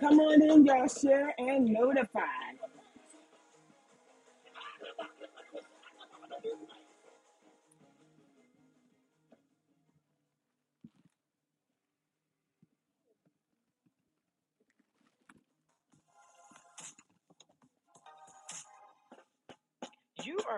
Come on in, y'all. Share and notify.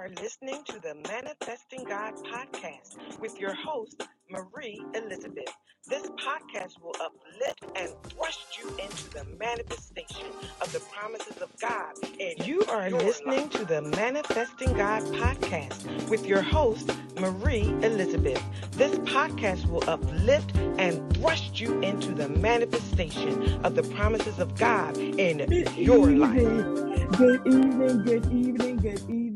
Are listening to the Manifesting God podcast with your host, Marie Elizabeth. This podcast will uplift and thrust you into the manifestation of the promises of God. And you are listening life. to the Manifesting God podcast with your host, Marie Elizabeth. This podcast will uplift and thrust you into the manifestation of the promises of God in Good your evening. life. Good evening. Good evening. Good evening.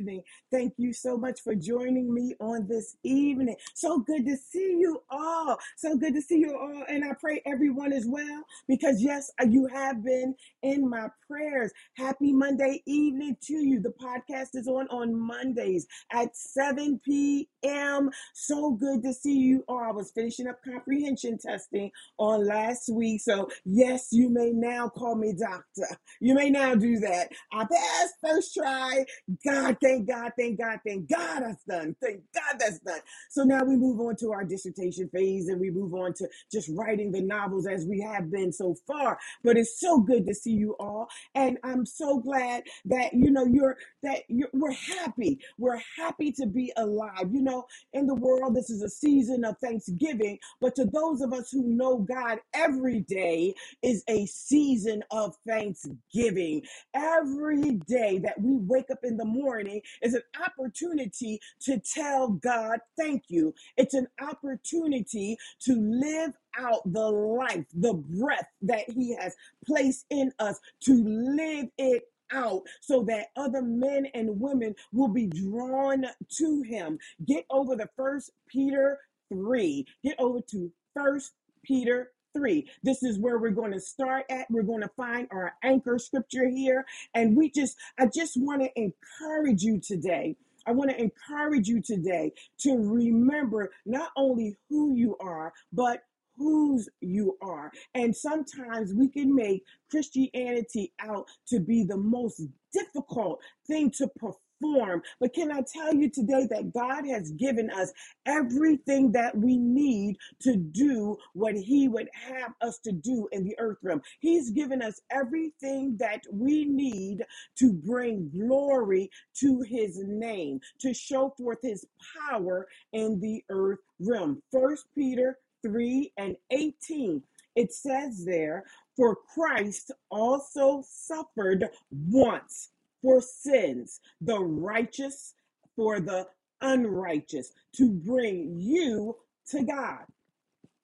Thank you so much for joining me on this evening. So good to see you all. So good to see you all. And I pray everyone is well because, yes, uh, you have been in my prayers. Happy Monday evening to you. The podcast is on on Mondays at 7 p.m. So good to see you all. I was finishing up comprehension testing on last week. So, yes, you may now call me doctor. You may now do that. I passed first try. God, thank God, thank God, thank God that's done. Thank God that's done. So now we move on to our dissertation phase and we move on to just writing the novels as we have been so far. But it's so good to see you all. And I'm so glad that, you know, you're, that you're, we're happy. We're happy to be alive. You know, in the world, this is a season of Thanksgiving. But to those of us who know God every day is a season of Thanksgiving. Every day that we wake up in the morning is an opportunity to tell God thank you. It's an opportunity to live out the life, the breath that He has placed in us, to live it out so that other men and women will be drawn to Him. Get over the first Peter 3. Get over to first Peter 3. This is where we're going to start at. We're going to find our anchor scripture here. And we just, I just want to encourage you today. I want to encourage you today to remember not only who you are, but whose you are. And sometimes we can make Christianity out to be the most difficult thing to perform. But can I tell you today that God has given us everything that we need to do what He would have us to do in the earth realm? He's given us everything that we need to bring glory to His name, to show forth His power in the earth realm. First Peter 3 and 18. It says there, For Christ also suffered once for sins, the righteous for the unrighteous, to bring you to God.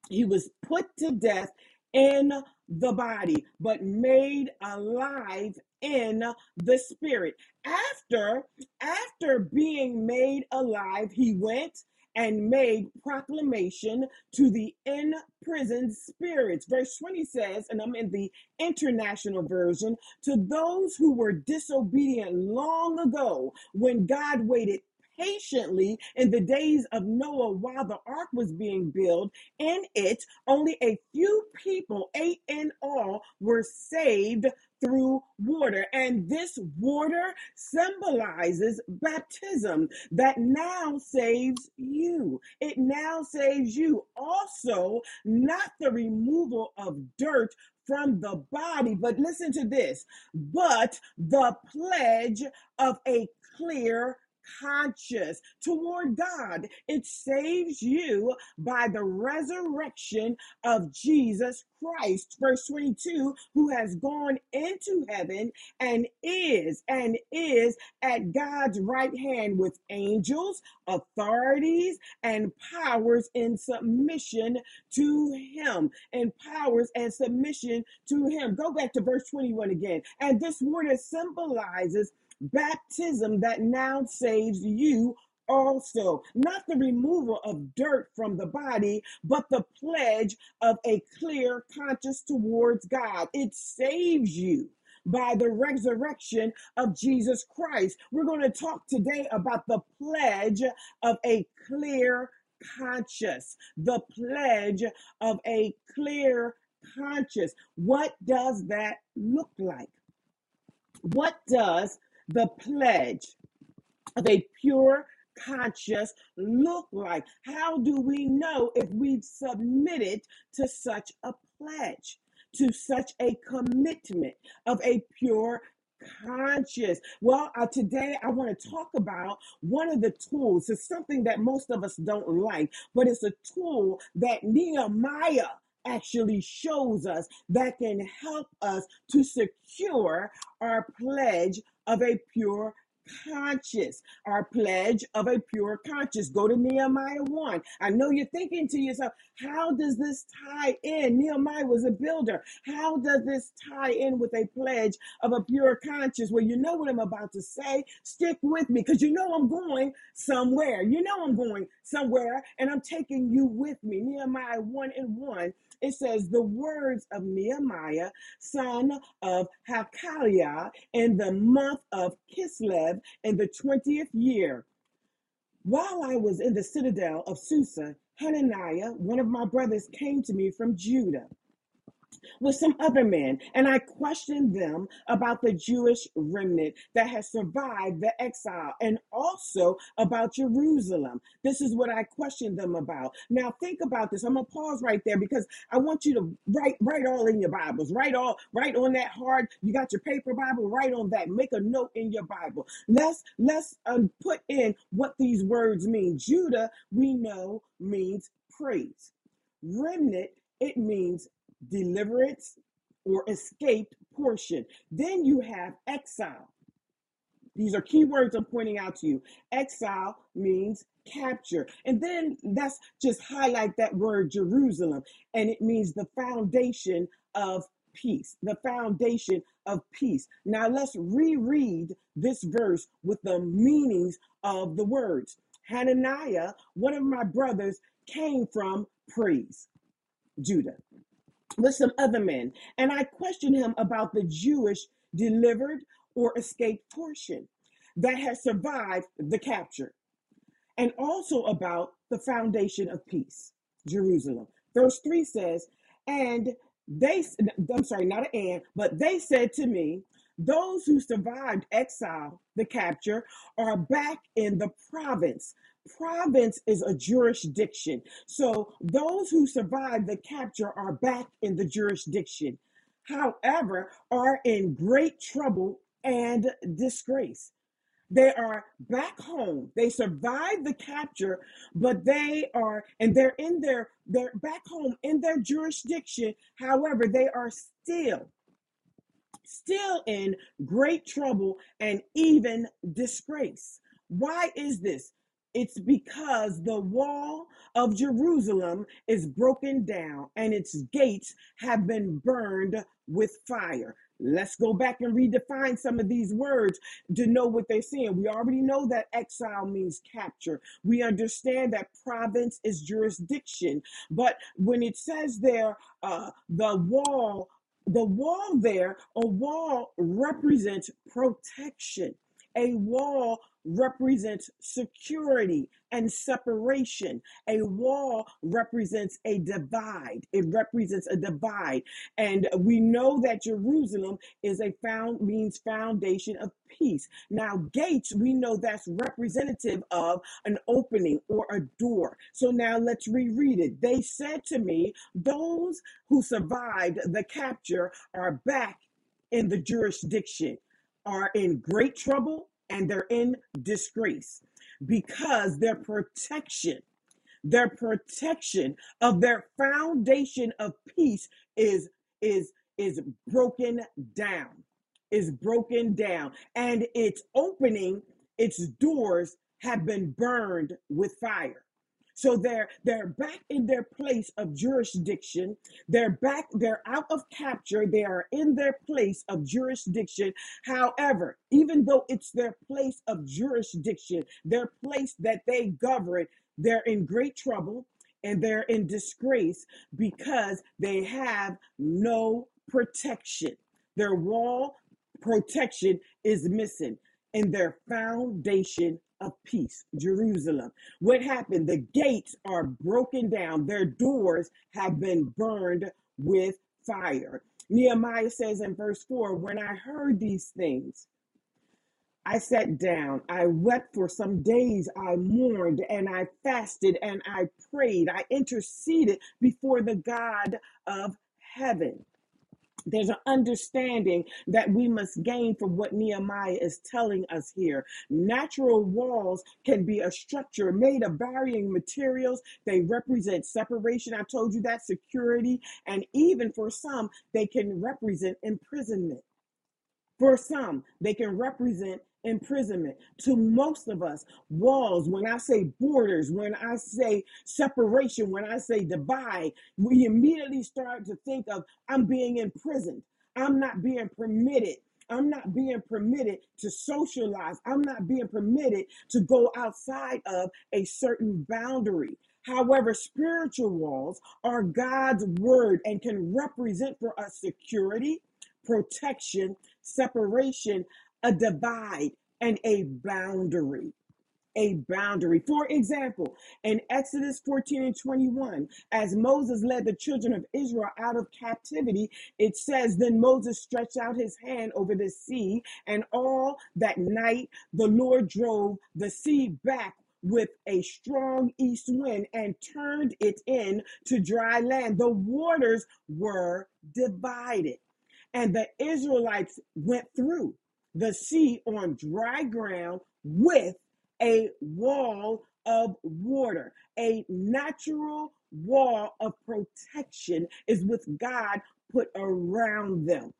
He was put to death in the body, but made alive in the spirit. After after being made alive, he went and made proclamation to the imprisoned spirits. Verse 20 says, and I'm in the international version, to those who were disobedient long ago when God waited patiently in the days of Noah while the ark was being built. In it, only a few people, eight in all, were saved through water. And this water symbolizes baptism that now saves you. It now saves you. Also, not the removal of dirt from the body, but listen to this, but the pledge of a clear conscious toward God. It saves you by the resurrection of Jesus Christ. Verse 22 who has gone into heaven and is and is at God's right hand with angels, authorities, and powers in submission to him. And powers and submission to him. Go back to verse 21 again. And this word symbolizes baptism that now saves you also. Not the removal of dirt from the body, but the pledge of a clear conscience towards God. It saves you. By the resurrection of Jesus Christ. We're going to talk today about the pledge of a clear conscience. The pledge of a clear conscience. What does that look like? What does the pledge of a pure conscience look like? How do we know if we've submitted to such a pledge, to such a commitment of a pure conscience? Well, uh, today I want to talk about one of the tools. It's something that most of us don't like, but it's a tool that Nehemiah actually shows us that can help us to secure our pledge of a pure conscience, our pledge of a pure conscience. Go to Nehemiah 1. I know you're thinking to yourself, how does this tie in? Nehemiah was a builder. How does this tie in with a pledge of a pure conscience? Well, you know what I'm about to say. Stick with me because you know I'm going somewhere. You know I'm going somewhere and I'm taking you with me. Nehemiah 1 and 1. It says, The words of Nehemiah, son of Hakaliah, in the month of Kislev in the 20th year. While I was in the citadel of Susa, Hananiah, one of my brothers, came to me from Judah with some other men, and I questioned them about the Jewish remnant that has survived the exile and also about Jerusalem. This is what I questioned them about. Now think about this. I'm gonna pause right there because I want you to write write all in your Bibles. Write all write on that hard. You got your paper Bible. Write on that. Make a note in your Bible. Let's let's um, put in what these words mean. Judah, we know means praise. Remnant, it means deliverance or escaped portion. Then you have exile. These are key words I'm pointing out to you. Exile means capture. And then let's just highlight that word Jerusalem. And it means the foundation of peace. The foundation of peace. Now let's reread this verse with the meanings of the words. Hananiah, one of my brothers, came from praise, Judah with some other men, and I questioned him about the Jewish delivered or escaped portion that has survived the capture, and also about the foundation of peace, Jerusalem. Verse 3 says, And they, I'm sorry, not an and, but they said to me, Those who survived exile, the capture, are back in the province Province is a jurisdiction. So those who survived the capture are back in the jurisdiction. However, are in great trouble and disgrace. They are back home. They survived the capture, but they are, and they're in their, they're back home in their jurisdiction. However, they are still, still in great trouble and even disgrace. Why is this? It's because the wall of Jerusalem is broken down and its gates have been burned with fire. Let's go back and redefine some of these words to know what they're saying. We already know that exile means capture. We understand that province is jurisdiction. But when it says there, uh, the wall, the wall there, a wall represents protection. A wall represents security and separation. A wall represents a divide. It represents a divide. And we know that Jerusalem is a found means foundation of peace. Now, gates, we know that's representative of an opening or a door. So now let's reread it. They said to me, those who survived the capture are back in the jurisdiction, are in great trouble and they're in disgrace because their protection, their protection of their foundation of peace is is is broken down, is broken down, and its opening, its doors have been burned with fire. So they're they're back in their place of jurisdiction. They're back, they're out of capture. They are in their place of jurisdiction. However, even though it's their place of jurisdiction, their place that they govern, they're in great trouble and they're in disgrace because they have no protection. Their wall protection is missing and their foundation of peace, Jerusalem. What happened? The gates are broken down, their doors have been burned with fire. Nehemiah says in verse 4 When I heard these things, I sat down, I wept for some days, I mourned and I fasted and I prayed, I interceded before the God of heaven. There's an understanding that we must gain from what Nehemiah is telling us here. Natural walls can be a structure made of varying materials. They represent separation. I told you that security. And even for some, they can represent imprisonment. For some, they can represent imprisonment. To most of us, walls, when I say borders, when I say separation, when I say divide, we immediately start to think of I'm being imprisoned. I'm not being permitted. I'm not being permitted to socialize. I'm not being permitted to go outside of a certain boundary. However, spiritual walls are God's word and can represent for us security, protection, separation, a divide, and a boundary. A boundary. For example, in Exodus 14 and 21, as Moses led the children of Israel out of captivity, it says, Then Moses stretched out his hand over the sea, and all that night the Lord drove the sea back with a strong east wind and turned it in to dry land. The waters were divided and the Israelites went through the sea on dry ground with a wall of water. A natural wall of protection is with God put around them.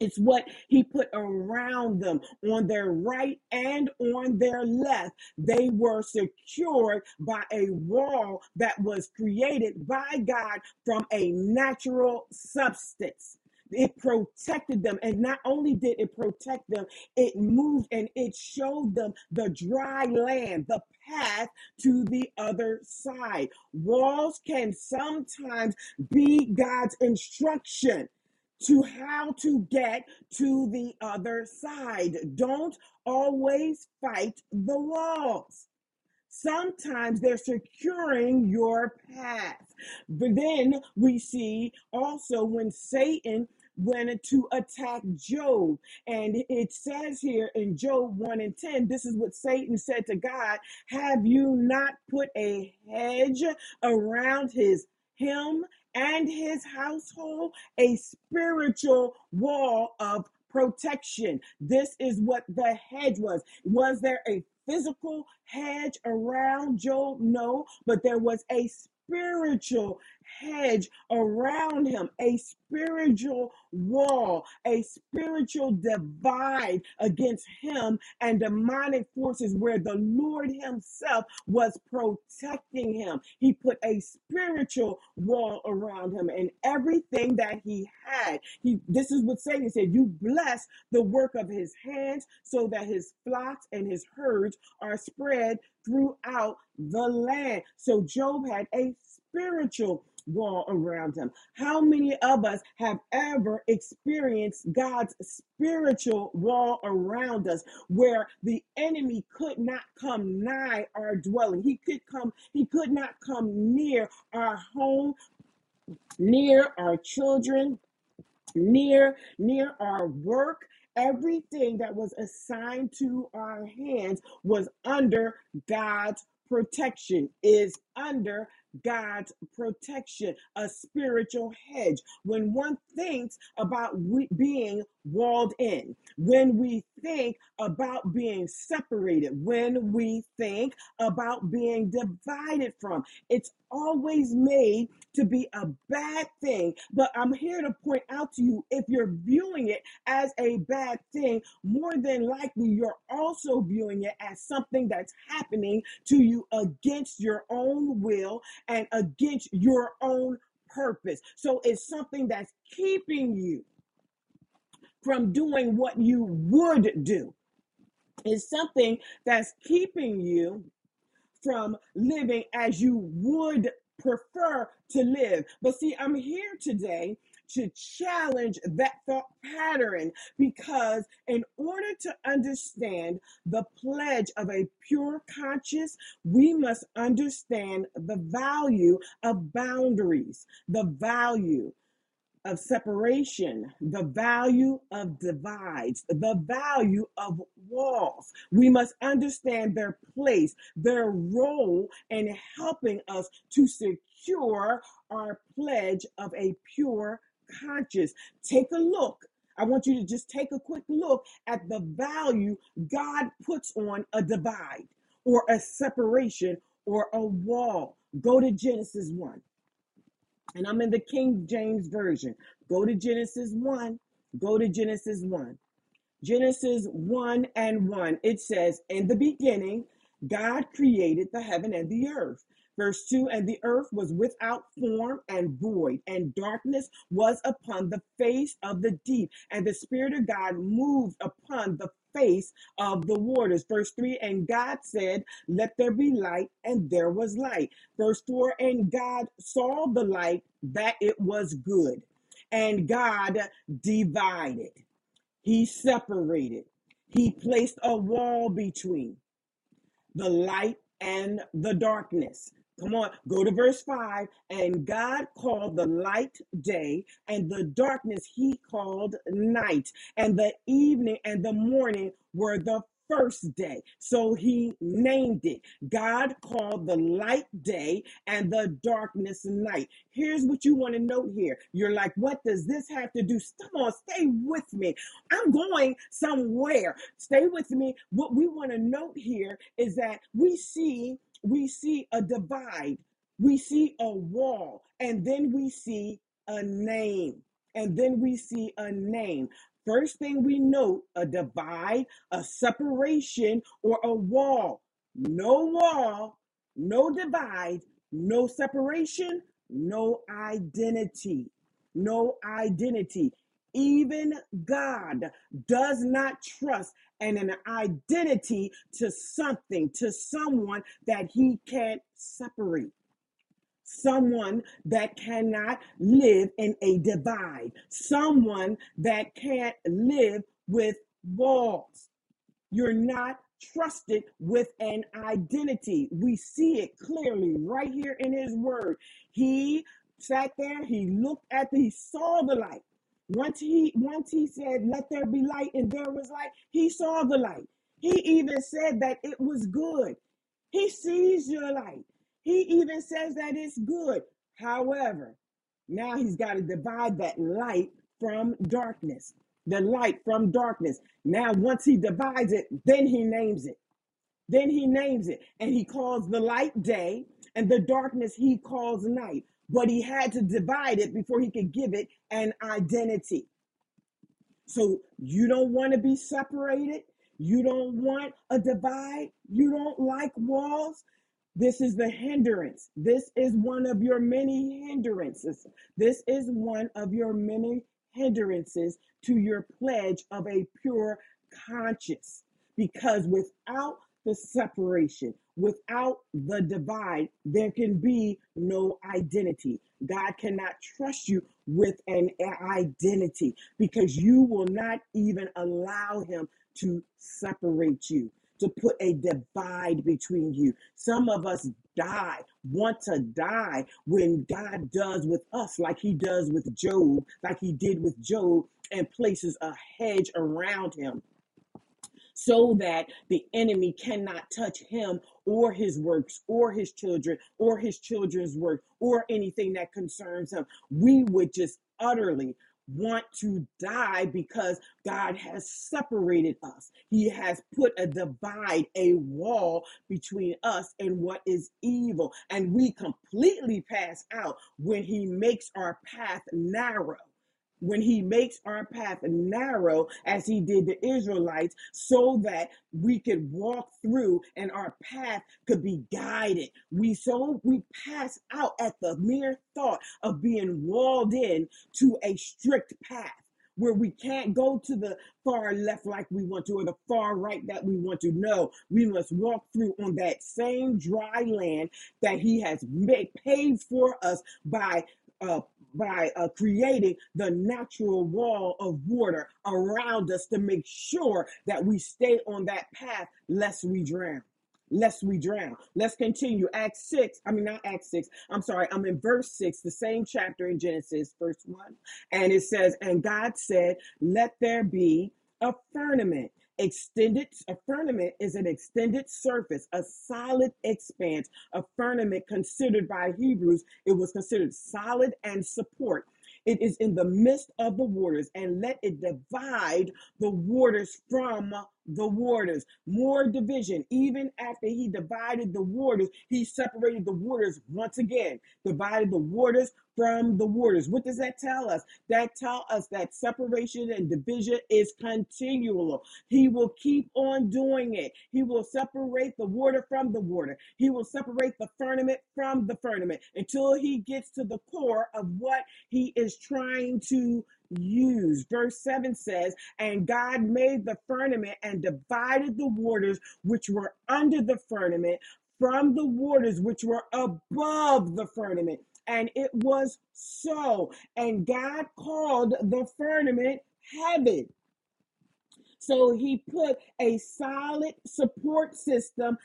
It's what he put around them on their right and on their left. They were secured by a wall that was created by God from a natural substance. It protected them. And not only did it protect them, it moved and it showed them the dry land, the path to the other side. Walls can sometimes be God's instruction to how to get to the other side. Don't always fight the walls. Sometimes they're securing your path. But then we see also when Satan went to attack Job. And it says here in Job 1 and 10, this is what Satan said to God Have you not put a hedge around his him and his household, a spiritual wall of protection. This is what the hedge was. Was there a physical hedge around Job? No, but there was a spiritual hedge around him, a spiritual wall, a spiritual divide against him and demonic forces where the Lord himself was protecting him. He put a spiritual wall around him and everything that he had. He this is what Satan said, you bless the work of his hands so that his flocks and his herds are spread throughout the land. So Job had a spiritual wall around him. How many of us have ever experienced God's spiritual wall around us where the enemy could not come nigh our dwelling? He could come, he could not come near our home, near our children, near near our work everything that was assigned to our hands was under God's protection is under God's protection, a spiritual hedge. When one thinks about we being walled in, when we think about being separated, when we think about being divided from, it's always made to be a bad thing. But I'm here to point out to you if you're viewing it as a bad thing, more than likely you're also viewing it as something that's happening to you against your own will and against your own purpose. So it's something that's keeping you from doing what you would do. It's something that's keeping you from living as you would prefer to live. But see, I'm here today to challenge that thought pattern because, in order to understand the pledge of a pure conscience, we must understand the value of boundaries, the value. of separation, the value of divides, the value of walls. We must understand their place, their role in helping us to secure our pledge of a pure conscience. Take a look. I want you to just take a quick look at the value God puts on a divide or a separation or a wall. Go to Genesis 1 and I'm in the King James Version. Go to Genesis 1. Go to Genesis 1. Genesis 1 and 1, it says, In the beginning, God created the heaven and the earth. Verse 2 And the earth was without form and void, and darkness was upon the face of the deep, and the Spirit of God moved upon the face of the waters. Verse 3 And God said, Let there be light, and there was light. Verse 4 And God saw the light that it was good, and God divided. He separated. He placed a wall between the light and the darkness. Come on, go to verse 5. And God called the light day, and the darkness he called night. And the evening and the morning were the first day. So he named it. God called the light day and the darkness night. Here's what you want to note here. You're like, what does this have to do? Come on, stay with me. I'm going somewhere. Stay with me. What we want to note here is that we see we see a divide, we see a wall, and then we see a name. And then we see a name. First thing we note a divide, a separation, or a wall. No wall, no divide, no separation, no identity. No identity. Even God does not trust and an identity to something, to someone that he can't separate someone that cannot live in a divide, someone that can't live with walls. You're not trusted with an identity. We see it clearly right here in his word. He sat there, he looked at the, he saw the light. Once he once he said, Let there be light, and there was light, he saw the light. He even said that it was good. He sees your light. He even says that it's good. However, now he's got to divide that light from darkness. The light from darkness. Now, once he divides it, then he names it. Then he names it. And he calls the light day, and the darkness he calls night. But he had to divide it before he could give it an identity. So you don't want to be separated. You don't want a divide. You don't like walls. This is the hindrance. This is one of your many hindrances. This is one of your many hindrances to your pledge of a pure conscience. Because without the separation, without the divide, there can be no identity. God cannot trust you with an identity because you will not even allow Him to separate you to put a divide between you. Some of us die, want to die when God does with us, like He does with Job, like He did with Job, and places a hedge around him so that the enemy cannot touch him or his works or his children or his children's work or anything that concerns him. We would just utterly want to die because God has separated us. He has put a divide, a wall between us and what is evil. And we completely pass out when He makes our path narrow when he makes our path narrow as he did the Israelites so that we could walk through and our path could be guided. We so we pass out at the mere thought of being walled in to a strict path where we can't go to the far left like we want to or the far right that we want to. No, we must walk through on that same dry land that He has made paved for us by uh, by uh, creating the natural wall of water around us to make sure that we stay on that path lest we drown lest we drown. Let's continue. Acts 6, I mean, not Act 6, I'm sorry, I'm in verse 6, the same chapter in Genesis, verse 1. And it says, And God said, Let there be a firmament. Extended, a firmament is an extended surface, a solid expanse. A firmament considered by Hebrews, it was considered solid and support. It is in the midst of the waters, and let it divide the waters from the waters. More division. Even after he divided the waters, he separated the waters once again, divided the waters from the waters. What does that tell us? That tell us that separation and division is continual. He will keep on doing it. He will separate the water from the water. He will separate the firmament from the firmament until he gets to the core of what he is trying to use. Verse 7 says, And God made the firmament and divided the waters which were under the firmament from the waters which were above the firmament. And it was so. And God called the firmament heaven. So he put a solid support system,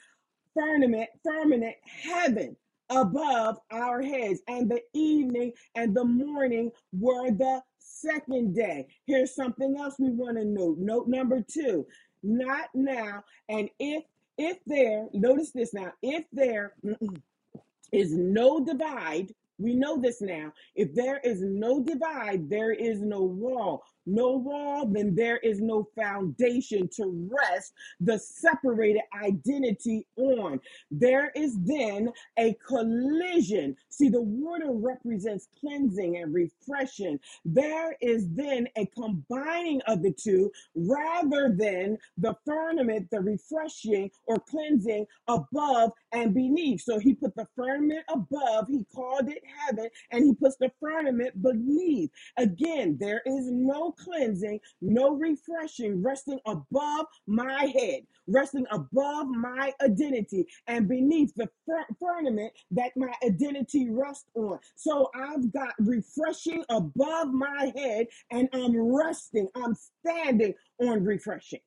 firmament, firmament, heaven above our heads. And the evening and the morning were the second day. Here's something else we want to note. Note number two, not now. And if if there, notice this now, if there is no divide, we know this now. If there is no divide, there is no wall. No wall, then there is no foundation to rest the separated identity on. There is then a collision. See, the water represents cleansing and refreshing. There is then a combining of the two rather than the firmament, the refreshing or cleansing above and beneath. So he put the firmament above, he called it heaven, and he puts the firmament beneath. Again, there is no cleansing, no refreshing resting above my head, resting above my identity and beneath the fir- firmament that my identity rests on. So I've got refreshing above my head and I'm resting, I'm standing on refreshing.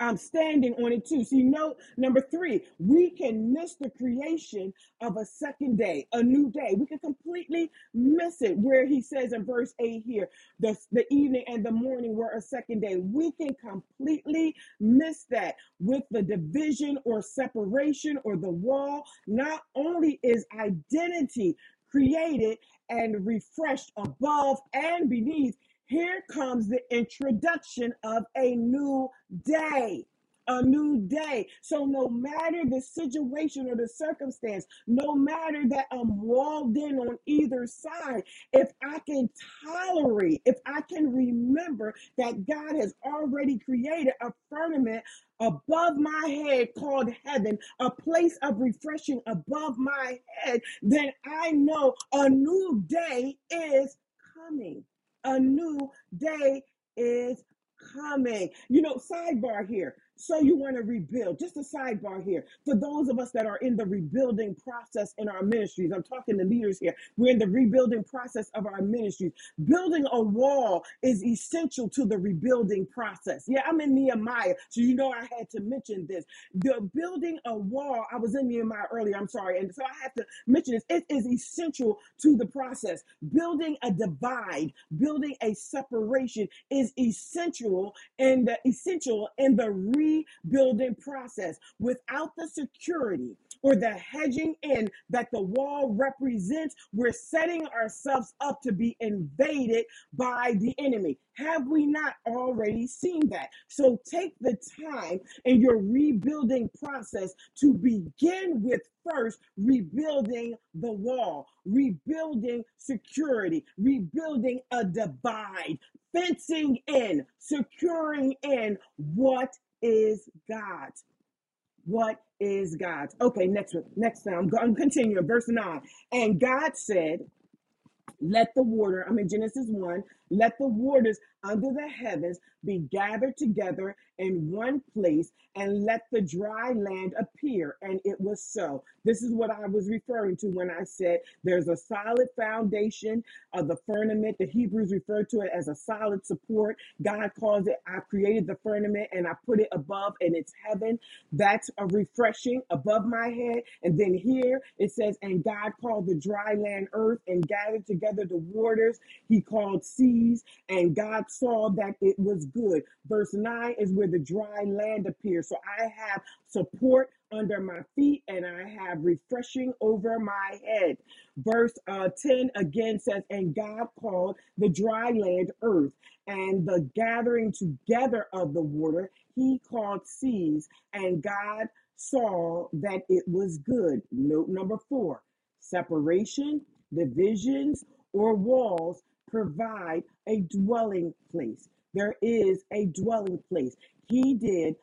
I'm standing on it too. See, note number three, we can miss the creation of a second day, a new day. We can completely miss it where he says in verse 8 here, the, the evening and the morning were a second day. We can completely miss that with the division or separation or the wall. Not only is identity created and refreshed above and beneath, here comes the introduction of a new day. A new day. So, no matter the situation or the circumstance, no matter that I'm walled in on either side, if I can tolerate, if I can remember that God has already created a firmament above my head called heaven, a place of refreshing above my head, then I know a new day is coming. A new day is coming. You know, sidebar here. So you want to rebuild. Just a sidebar here. For those of us that are in the rebuilding process in our ministries, I'm talking to leaders here. We're in the rebuilding process of our ministries. Building a wall is essential to the rebuilding process. Yeah, I'm in Nehemiah, so you know I had to mention this. The building a wall, I was in Nehemiah earlier, I'm sorry, and so I have to mention this. It is essential to the process. Building a divide, building a separation is essential and essential in the rebuilding process. Without the security or the hedging in that the wall represents, we're setting ourselves up to be invaded by the enemy. Have we not already seen that? So take the time in your rebuilding process to begin with first rebuilding the wall, rebuilding security, rebuilding a divide, fencing in, securing in what is God? What is God? Okay, next one. Next time. I'm continue. Verse 9. And God said, let the water, I'm in Genesis 1, let the waters under the heavens be gathered together in one place and let the dry land appear. And it was so. This is what I was referring to when I said there's a solid foundation of the firmament. The Hebrews refer to it as a solid support. God calls it, I created the firmament and I put it above and it's heaven. That's a refreshing above my head. And then here it says, and God called the dry land earth and gathered together the waters he called seas, and God saw that it was good. Verse 9 is where the dry land appears. So I have support under my feet and I have refreshing over my head. Verse uh, 10 again says, And God called the dry land earth, and the gathering together of the water he called seas, and God saw that it was good. Note number four separation, divisions, or walls provide a dwelling place. There is a dwelling place. He did,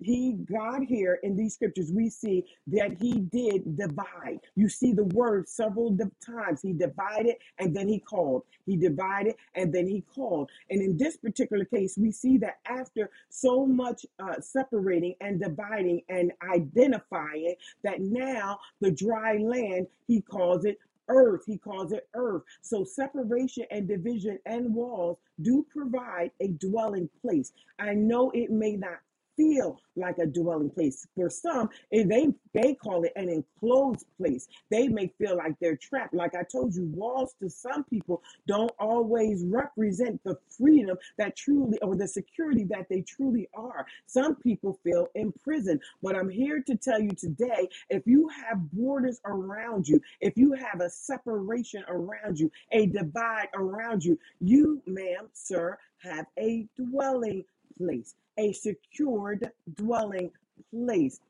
he, God here in these scriptures, we see that he did divide. You see the word several times. He divided and then he called. He divided and then he called. And in this particular case, we see that after so much uh, separating and dividing and identifying, that now the dry land, he calls it earth. He calls it earth. So separation and division and walls do provide a dwelling place. I know it may not feel like a dwelling place. For some and they they call it an enclosed place. They may feel like they're trapped. Like i told you walls to some people don't always represent the freedom that truly or the security that they truly are. Some people feel imprisoned but i'm here to tell you today if you have borders around you if you have a separation around you a divide around you you ma'am sir have a dwelling place a secured dwelling place.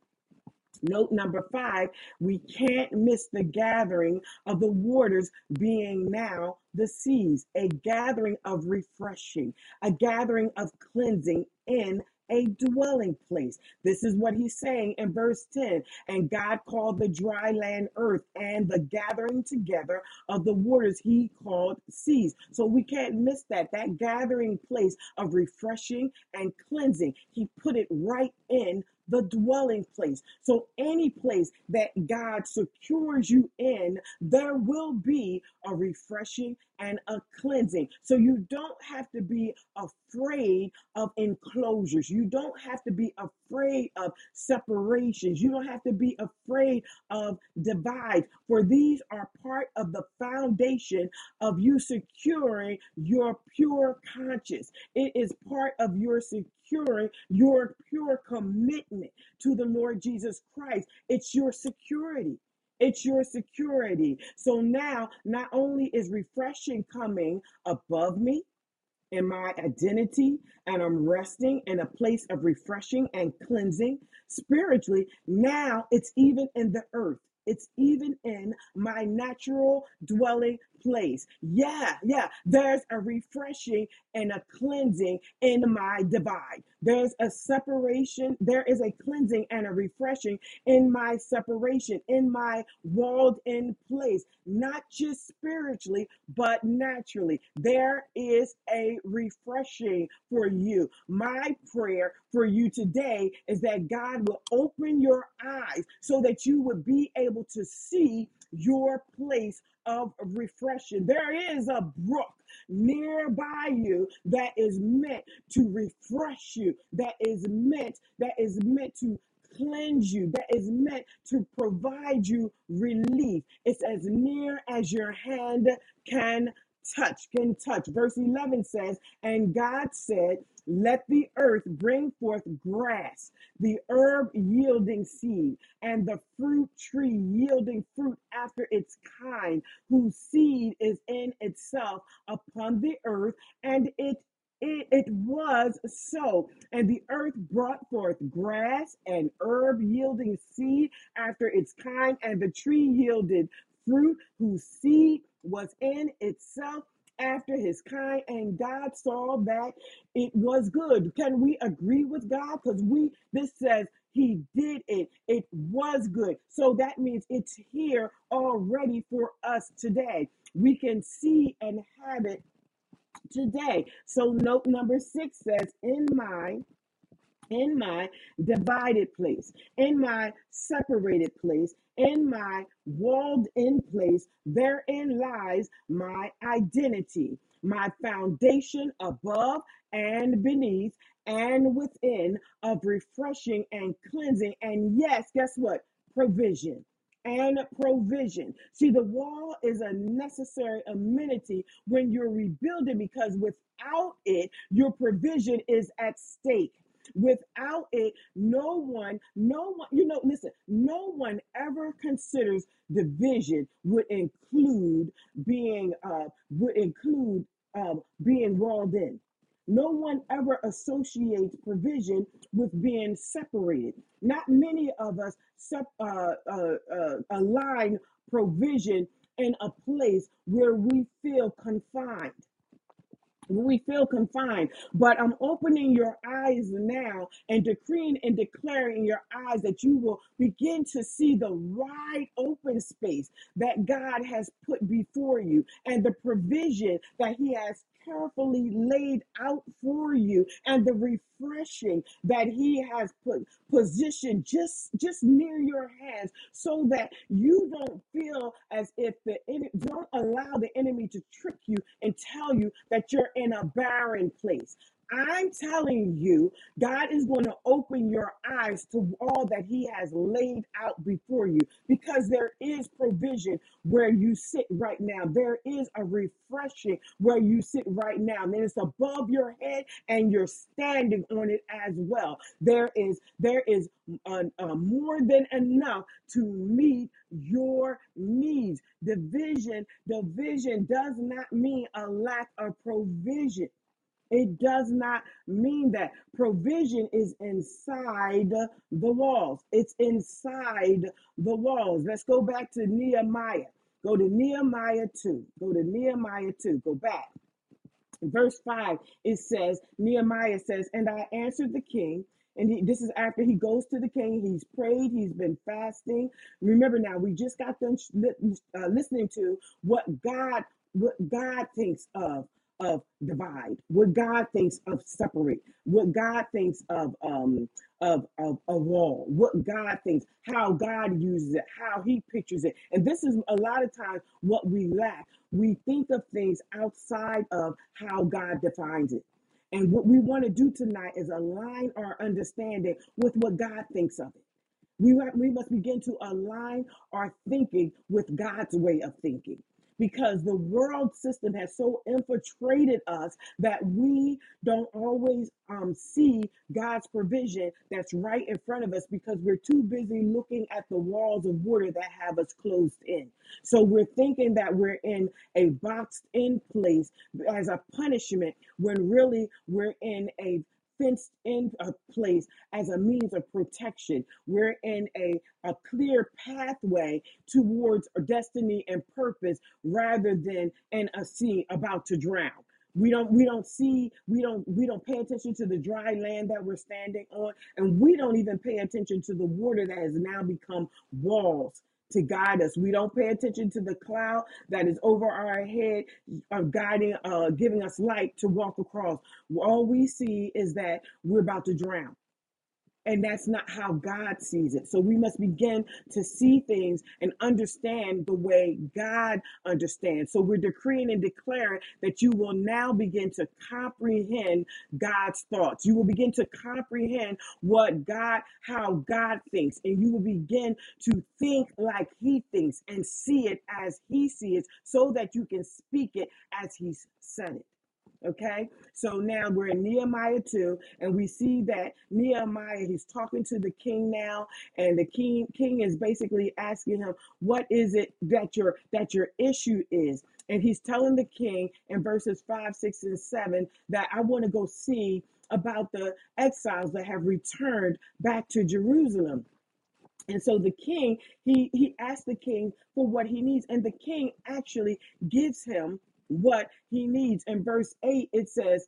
Note number five, we can't miss the gathering of the waters being now the seas, a gathering of refreshing, a gathering of cleansing in a dwelling place. This is what he's saying in verse 10. And God called the dry land earth, and the gathering together of the waters he called seas. So we can't miss that. That gathering place of refreshing and cleansing, he put it right in the dwelling place. So, any place that God secures you in, there will be a refreshing and a cleansing. So, you don't have to be afraid of enclosures. You don't have to be afraid of separations. You don't have to be afraid of divides, for these are part of the foundation of you securing your pure conscience. It is part of your securing your pure commitment to the Lord Jesus Christ. It's your security. It's your security. So now, not only is refreshing coming above me, in my identity and I'm resting in a place of refreshing and cleansing spiritually. Now it's even in the earth. It's even in my natural dwelling place. Yeah, yeah. There's a refreshing and a cleansing in my divide. There's a separation. There is a cleansing and a refreshing in my separation, in my walled in place, not just spiritually, but naturally. There is a refreshing for you. My prayer for you today is that God will open your eyes so that you would be able to see your place of refreshing. There is a brook nearby you that is meant to refresh you, that is meant, that is meant to cleanse you, that is meant to provide you relief. It's as near as your hand can touch, can touch. Verse 11 says, And God said, Let the earth bring forth grass, the herb yielding seed, and the fruit tree yielding fruit after its kind, whose seed is in itself upon the earth, and it it, it was so. And the earth brought forth grass and herb yielding seed after its kind, and the tree yielded fruit whose seed was in itself after his kind. And God saw that it was good. Can we agree with God? Because we, this says, he did it. It was good. So that means it's here already for us today. We can see and have it today. So note number six says, in my in my divided place, in my separated place, in my walled in place, therein lies my identity, my foundation above and beneath and within of refreshing and cleansing. And yes, guess what? Provision. And provision. See, the wall is a necessary amenity when you're rebuilding because without it, your provision is at stake. Without it, no one, no one, you know, listen, no one ever considers division would include being, uh, would include um, being walled in. No one ever associates provision with being separated. Not many of us sep- uh, uh, uh, align provision in a place where we feel confined we feel confined, but I'm opening your eyes now and decreeing and declaring in your eyes that you will begin to see the wide open space that God has put before you and the provision that He has carefully laid out for you and the refreshing that he has put positioned just just near your hands so that you don't feel as if the don't allow the enemy to trick you and tell you that you're in a barren place. I'm telling you, God is going to open your eyes to all that He has laid out before you because there is provision where you sit right now. There is a refreshing where you sit right now. And it's above your head and you're standing on it as well. There is there is uh, more than enough to meet your needs. Division, division does not mean a lack of provision. It does not mean that provision is inside the walls. It's inside the walls. Let's go back to Nehemiah. Go to Nehemiah 2. Go to Nehemiah 2. Go back. Verse 5, it says, Nehemiah says, And I answered the king. And he, this is after he goes to the king. He's prayed. He's been fasting. Remember now, we just got done uh, listening to what God what God thinks of of divide, what God thinks of separate, what God thinks of um of, of a wall, what God thinks, how God uses it, how He pictures it. And this is a lot of times what we lack. We think of things outside of how God defines it. And what we want to do tonight is align our understanding with what God thinks of it. We, we must begin to align our thinking with God's way of thinking because the world system has so infiltrated us that we don't always um, see God's provision that's right in front of us because we're too busy looking at the walls of water that have us closed in. So we're thinking that we're in a boxed in place as a punishment when really we're in a fenced in a place as a means of protection. We're in a, a clear pathway towards our destiny and purpose rather than in a sea about to drown. We don't we don't see we don't we don't pay attention to the dry land that we're standing on and we don't even pay attention to the water that has now become walls to guide us. We don't pay attention to the cloud that is over our head, uh, guiding, uh, giving us light to walk across. All we see is that we're about to drown. And that's not how God sees it. So we must begin to see things and understand the way God understands. So we're decreeing and declaring that you will now begin to comprehend God's thoughts. You will begin to comprehend what God, how God thinks, and you will begin to think like He thinks and see it as He sees it so that you can speak it as He's said it. Okay, so now we're in Nehemiah 2, and we see that Nehemiah he's talking to the king now, and the king king is basically asking him, What is it that your that your issue is? And he's telling the king in verses 5, 6, and 7 that I want to go see about the exiles that have returned back to Jerusalem. And so the king, he he asked the king for what he needs, and the king actually gives him what he needs. In verse 8, it says,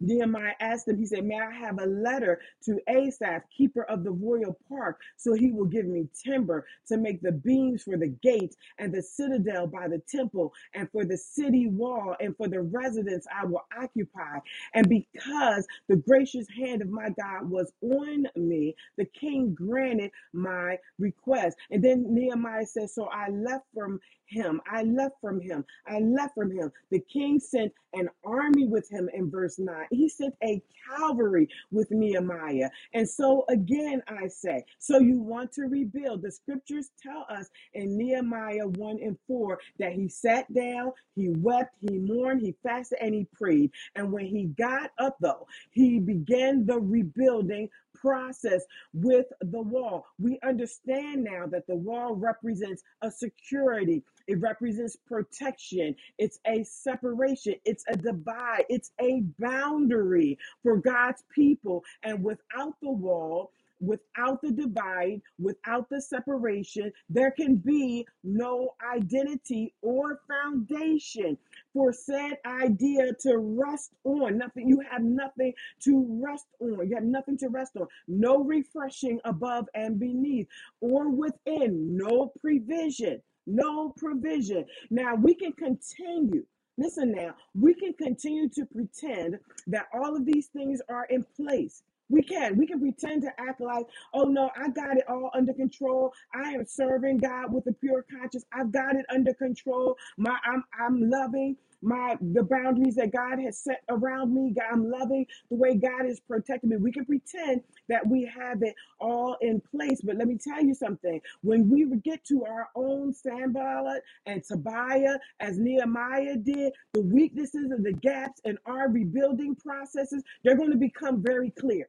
Nehemiah asked him, he said, May I have a letter to Asaph, keeper of the royal park, so he will give me timber to make the beams for the gates and the citadel by the temple and for the city wall and for the residence I will occupy. And because the gracious hand of my God was on me, the king granted my request. And then Nehemiah says, So I left from him. I left from him. I left from him. The king sent an army with him in verse 9. He sent a cavalry with Nehemiah. And so again, I say, so you want to rebuild. The scriptures tell us in Nehemiah 1 and 4 that he sat down, he wept, he mourned, he fasted, and he prayed. And when he got up, though, he began the rebuilding process with the wall. We understand now that the wall represents a security, it represents protection, it's a separation, it's a divide, it's a boundary for God's people. And without the wall, without the divide, without the separation, there can be no identity or foundation for said idea to rest on. Nothing, you have nothing to rest on. You have nothing to rest on. No refreshing above and beneath or within. No provision. No provision. Now we can continue. Listen now, we can continue to pretend that all of these things are in place. We can. We can pretend to act like, oh no, I got it all under control. I am serving God with a pure conscience. I've got it under control. My I'm I'm loving my the boundaries that God has set around me. God, I'm loving the way God is protecting me. We can pretend that we have it all in place, but let me tell you something. When we get to our own Sanballat and Tobiah, as Nehemiah did, the weaknesses and the gaps in our rebuilding processes, they're going to become very clear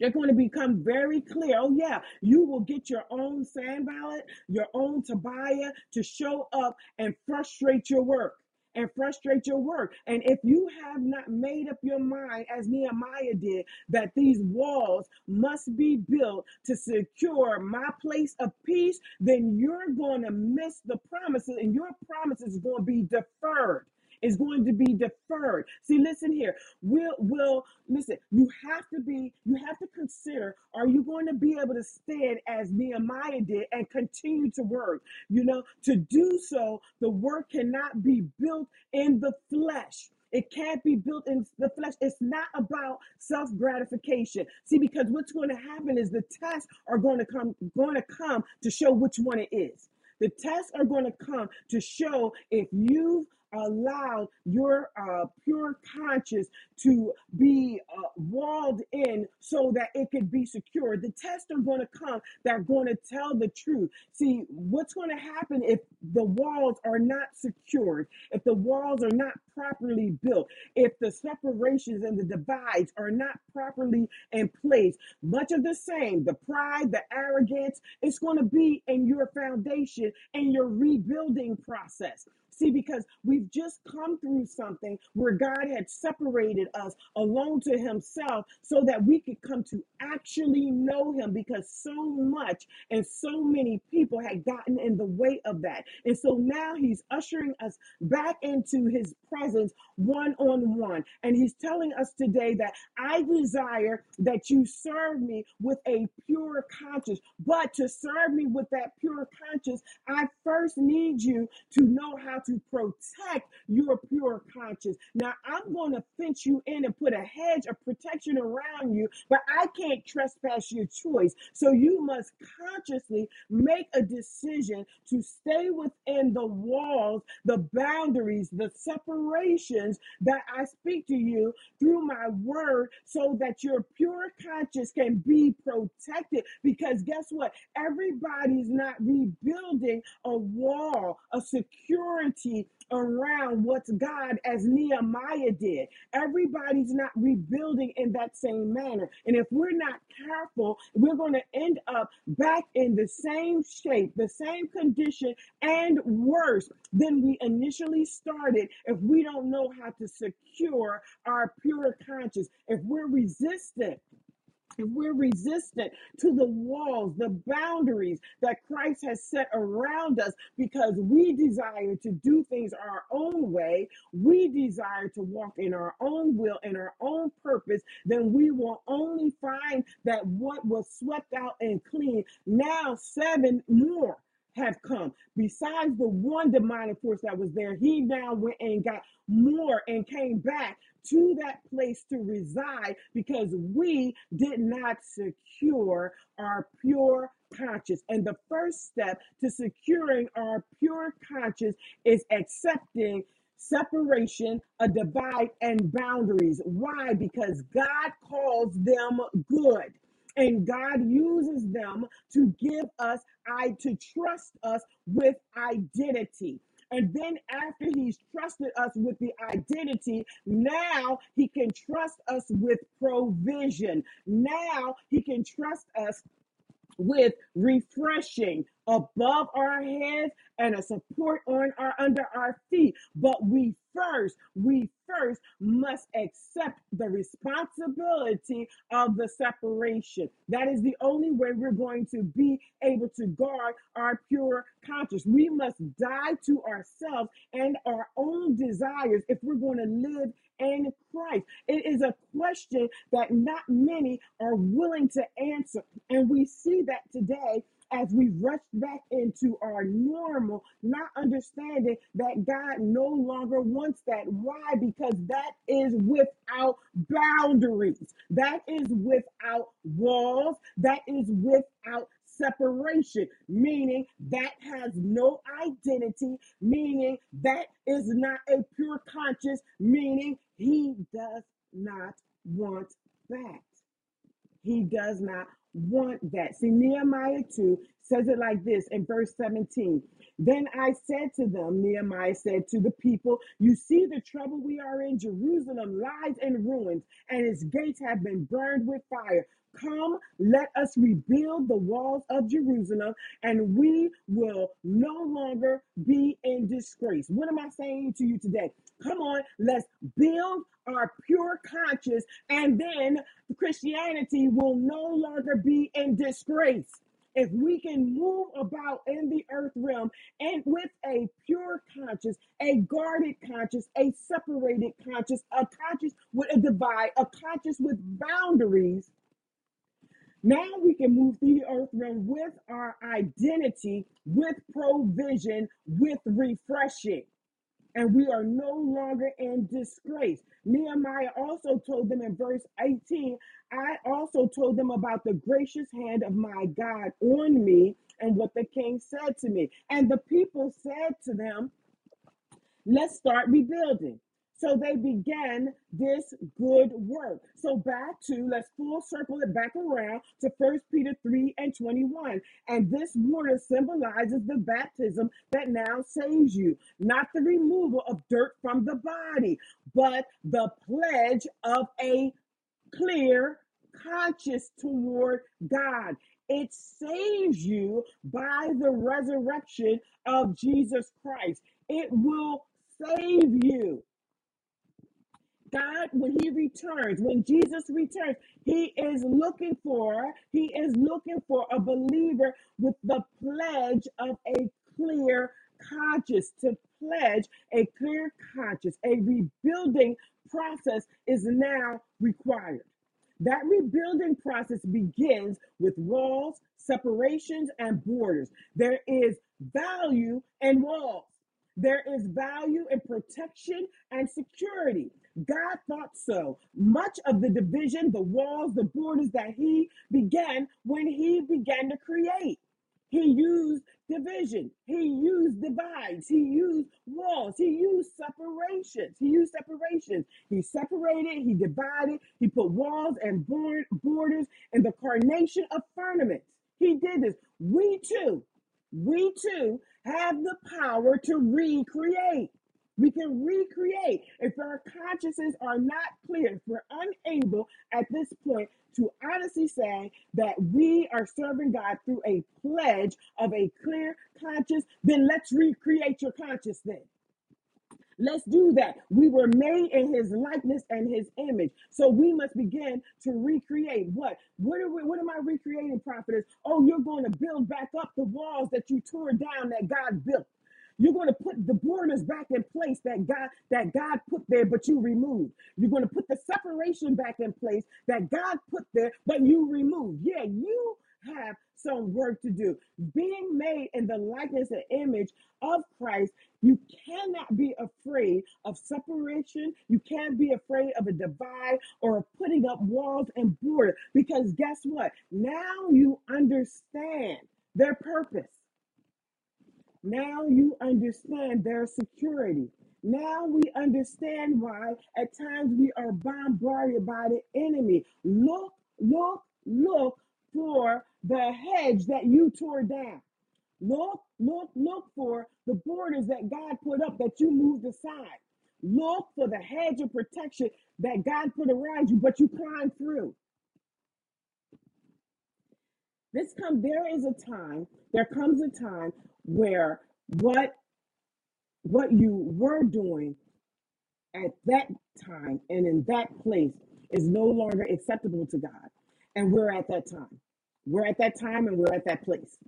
they're going to become very clear. Oh, yeah, you will get your own Sanballat, your own Tobiah to show up and frustrate your work. And frustrate your work. And if you have not made up your mind, as Nehemiah did, that these walls must be built to secure my place of peace, then you're going to miss the promises, and your promises is going to be deferred is going to be deferred. See, listen here. Will will listen, you have to be, you have to consider, are you going to be able to stand as Nehemiah did and continue to work? You know, to do so, the work cannot be built in the flesh. It can't be built in the flesh. It's not about self gratification. See, because what's going to happen is the tests are going to come, going to come to show which one it is. The tests are going to come to show if you've allowed your uh, pure conscience to be uh, walled in so that it could be secure. The tests are going to come that are going to tell the truth. See, what's going to happen if the walls are not secured, if the walls are not properly built, if the separations and the divides are not properly in place? Much of the same, the pride, the arrogance, it's going to be in your foundation and your rebuilding process. See, because we've just come through something where God had separated us alone to Himself so that we could come to actually know Him because so much and so many people had gotten in the way of that. And so now He's ushering us back into His presence one on one. And He's telling us today that I desire that you serve me with a pure conscience. But to serve me with that pure conscience, I first need you to know how to protect your pure conscience. Now, I'm going to fence you in and put a hedge of protection around you, but I can't trespass your choice. So you must consciously make a decision to stay within the walls, the boundaries, the separations that I speak to you through my word so that your pure conscience can be protected. Because guess what? Everybody's not rebuilding a wall, a security around what's God as Nehemiah did. Everybody's not rebuilding in that same manner. And if we're not careful, we're going to end up back in the same shape, the same condition, and worse than we initially started if we don't know how to secure our pure conscience. If we're resistant, if we're resistant to the walls, the boundaries that Christ has set around us because we desire to do things our own way, we desire to walk in our own will and our own purpose, then we will only find that what was swept out and clean, now seven more have come. Besides the one demonic force that was there, he now went and got more and came back to that place to reside because we did not secure our pure conscience. And the first step to securing our pure conscience is accepting separation, a divide, and boundaries. Why? Because God calls them good. And God uses them to give us, I to trust us with identity. And then after he's trusted us with the identity, now he can trust us with provision. Now he can trust us with refreshing above our heads and a support on our under our feet. But we first we first must accept the responsibility of the separation. That is the only way we're going to be able to guard our pure conscience. We must die to ourselves and our own desires if we're going to live in Christ. It is a question that not many are willing to answer. And we see that today as we rush back into our normal, not understanding that God no longer wants that. Why? Because that is without boundaries, that is without walls, that is without separation, meaning that has no identity, meaning that is not a pure conscience, meaning he does not want that. He does not want that. See, Nehemiah 2 says it like this in verse 17. Then I said to them, Nehemiah said to the people, You see the trouble we are in. Jerusalem lies in ruins, and its gates have been burned with fire. Come, let us rebuild the walls of Jerusalem, and we will no longer be in disgrace. What am I saying to you today? Come on, let's build our pure conscience, and then Christianity will no longer be in disgrace. If we can move about in the earth realm and with a pure conscience, a guarded conscience, a separated conscience, a conscience with a divide, a conscience with boundaries, now we can move through the earth realm with our identity, with provision, with refreshing and we are no longer in disgrace. Nehemiah also told them in verse 18, I also told them about the gracious hand of my God on me and what the king said to me. And the people said to them, Let's start rebuilding. So they began this good work. So back to, let's full circle it back around to First Peter 3 and 21. And this water symbolizes the baptism that now saves you, not the removal of dirt from the body, but the pledge of a clear conscience toward God. It saves you by the resurrection of Jesus Christ. It will save you. God, when He returns, when Jesus returns, He is looking for, He is looking for a believer with the pledge of a clear conscience, to pledge a clear conscience. A rebuilding process is now required. That rebuilding process begins with walls, separations, and borders. There is value in walls. There is value in protection and security. God thought so. Much of the division, the walls, the borders that he began when he began to create. He used division. He used divides. He used walls. He used separations. He used separations. He separated. He divided. He put walls and borders in the carnation of firmaments. He did this. We too, we too have the power to recreate. We can recreate. If our consciences are not clear, if we're unable at this point to honestly say that we are serving God through a pledge of a clear conscience, then let's recreate your conscience then. Let's do that. We were made in his likeness and his image. So we must begin to recreate what? What are we, what am I recreating, prophetess? Oh, you're going to build back up the walls that you tore down that God built. You're going to put the borders back in place that God that God put there, but you removed. You're going to put the separation back in place that God put there, but you removed. Yeah, you have some work to do. Being made in the likeness and image of Christ, you cannot be afraid of separation. You can't be afraid of a divide or of putting up walls and borders because guess what? Now you understand their purpose. Now you understand their security. Now we understand why at times we are bombarded by the enemy. Look, look, look for the hedge that you tore down. Look, look, look for the borders that God put up that you moved aside. Look for the hedge of protection that God put around you, but you climbed through. This come there is a time, there comes a time where what what you were doing at that time and in that place is no longer acceptable to God. And we're at that time. We're at that time and we're at that place.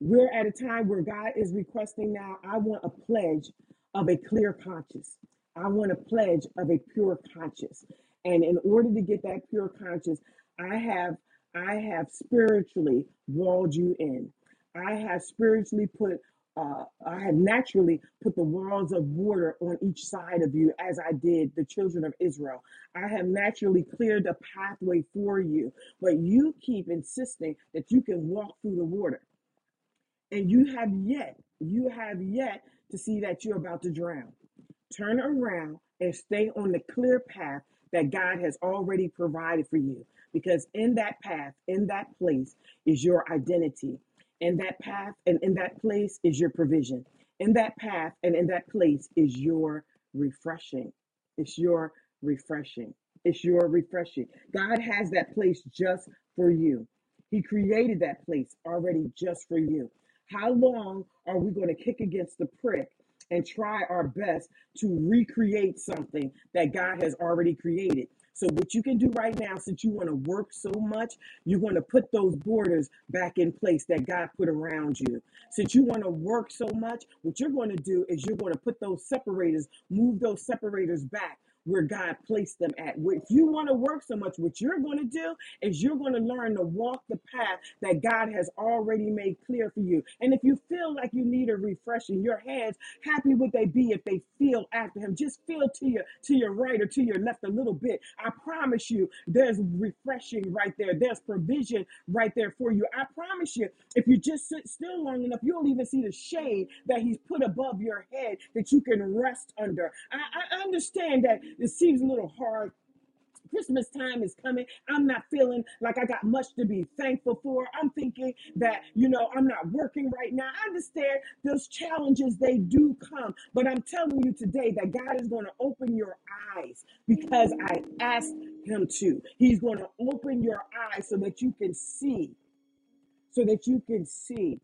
We're at a time where God is requesting now, I want a pledge of a clear conscience. I want a pledge of a pure conscience. And in order to get that pure conscience, I have I have spiritually walled you in. I have spiritually put uh, I have naturally put the walls of water on each side of you as I did the children of Israel. I have naturally cleared a pathway for you, but you keep insisting that you can walk through the water and you have yet, you have yet to see that you're about to drown. Turn around and stay on the clear path that God has already provided for you. Because in that path, in that place is your identity. In that path and in that place is your provision. In that path and in that place is your refreshing. It's your refreshing. It's your refreshing. God has that place just for you. He created that place already just for you. How long are we going to kick against the prick and try our best to recreate something that God has already created? So, what you can do right now, since you want to work so much, you're going to put those borders back in place that God put around you. Since you want to work so much, what you're going to do is you're going to put those separators, move those separators back where God placed them at. If you want to work so much, what you're going to do is you're going to learn to walk the path that God has already made clear for you. And if you feel like you need a refreshing, your hands, happy would they be if they feel after him? Just feel to your to your right or to your left a little bit. I promise you, there's refreshing right there. There's provision right there for you. I promise you, if you just sit still long enough, you'll even see the shade that he's put above your head that you can rest under. I, I understand that it seems a little hard Christmas time is coming. I'm not feeling like I got much to be thankful for. I'm thinking that, you know, I'm not working right now. I understand those challenges, they do come. But I'm telling you today that God is going to open your eyes because I asked Him to. He's going to open your eyes so that you can see so that you can see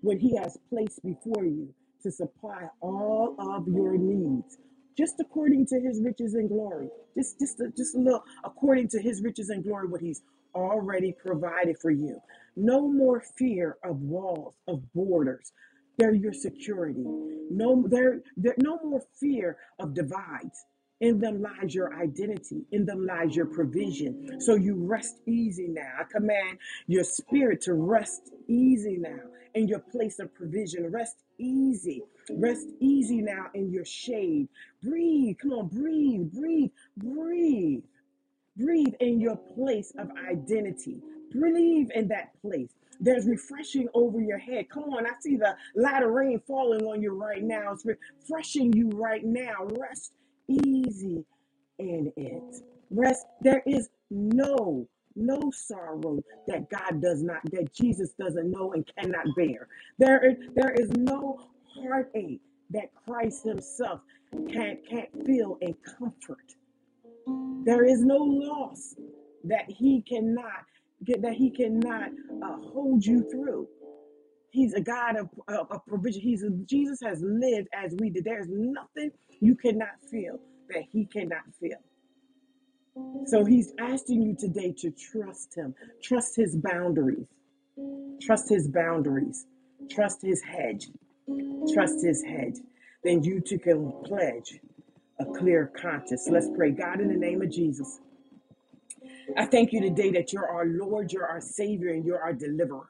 what He has placed before you to supply all of your needs, just according to His riches and glory. Just, just, a, just a little according to His riches and glory, what He's already provided for you. No more fear of walls, of borders. They're your security. No, there, no more fear of divides. In them lies your identity. In them lies your provision. So you rest easy now. I command your spirit to rest easy now in your place of provision. Rest easy. Rest easy now in your shade. Breathe. Come on, breathe, breathe, breathe. Breathe in your place of identity. Breathe in that place. There's refreshing over your head. Come on, I see the latter rain falling on you right now. It's refreshing you right now. Rest easy in it. Rest. There is no no sorrow that God does not, that Jesus doesn't know and cannot bear. There is there is no heartache that Christ Himself can't can't feel and comfort. There is no loss that He cannot get that He cannot uh, hold you through. He's a God of, of, of provision. He's a, Jesus has lived as we did. There's nothing you cannot feel that he cannot feel. So he's asking you today to trust him, trust his boundaries, trust his boundaries, trust his hedge, trust his hedge. Then you too can pledge a clear conscience. Let's pray. God, in the name of Jesus. I thank you today that you're our Lord, you're our Savior, and you're our deliverer.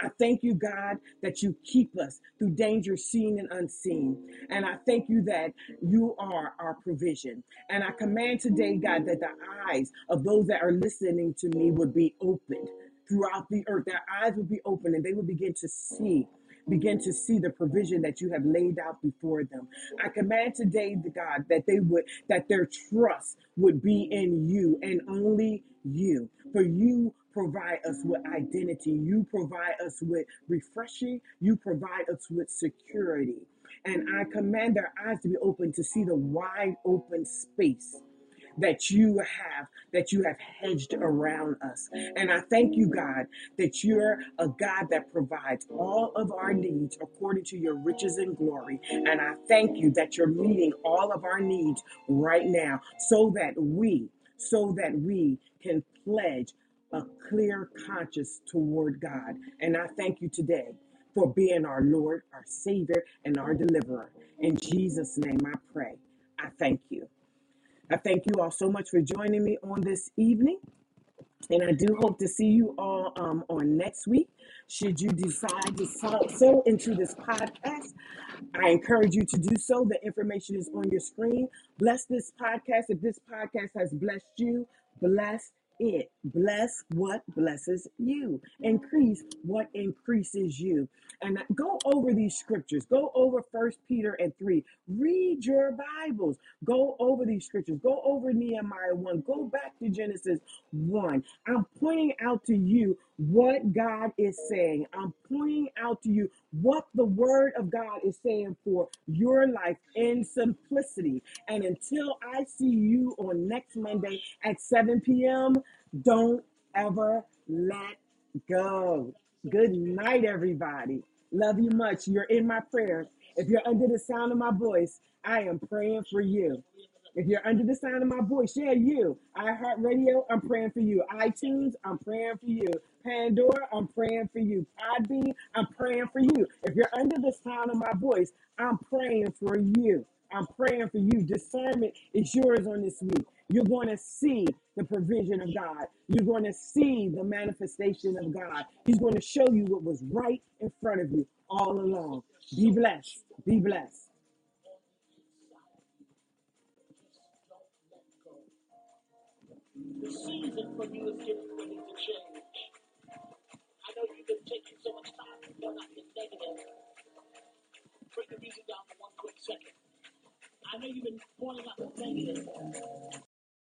I thank you, God, that you keep us through danger seen and unseen. And I thank you that you are our provision. And I command today, God, that the eyes of those that are listening to me would be opened throughout the earth. Their eyes would be open and they would begin to see begin to see the provision that you have laid out before them. I command today, the God, that they would, that their trust would be in you and only you. For you provide us with identity. You provide us with refreshing. You provide us with security. And I command their eyes to be open to see the wide open space that you have that you have hedged around us. And I thank you, God, that you're a God that provides all of our needs according to your riches and glory. And I thank you that you're meeting all of our needs right now so that we so that we can pledge a clear conscience toward God. And I thank you today for being our Lord, our Savior, and our deliverer. In Jesus' name I pray. I thank you. I thank you all so much for joining me on this evening. And I do hope to see you all um, on next week. Should you decide to sow into this podcast, I encourage you to do so. The information is on your screen. Bless this podcast. If this podcast has blessed you, bless it. Bless what blesses you. Increase what increases you. And go over these scriptures. Go over First Peter and 3. Read your Bibles. Go over these scriptures. Go over Nehemiah 1. Go back to Genesis 1. I'm pointing out to you what God is saying. I'm pointing out to you what the word of God is saying for your life in simplicity. And until I see you on next Monday at 7 p.m., don't ever let go. Good night, everybody. Love you much. You're in my prayers. If you're under the sound of my voice, I am praying for you. If you're under the sound of my voice, yeah, you. iHeartRadio, I'm praying for you. iTunes, I'm praying for you. Pandora, I'm praying for you. Podbean, I'm praying for you. If you're under the sound of my voice, I'm praying for you. I'm praying for you. Discernment is yours on this week. You're going to see the provision of God. You're going to see the manifestation of God. He's going to show you what was right in front of you all along. Be blessed. Be blessed. the season for you is getting ready to change. I know you've been taking so much time to run out your negative. Bring the music down for one quick second. I know you've been pointing out the negative.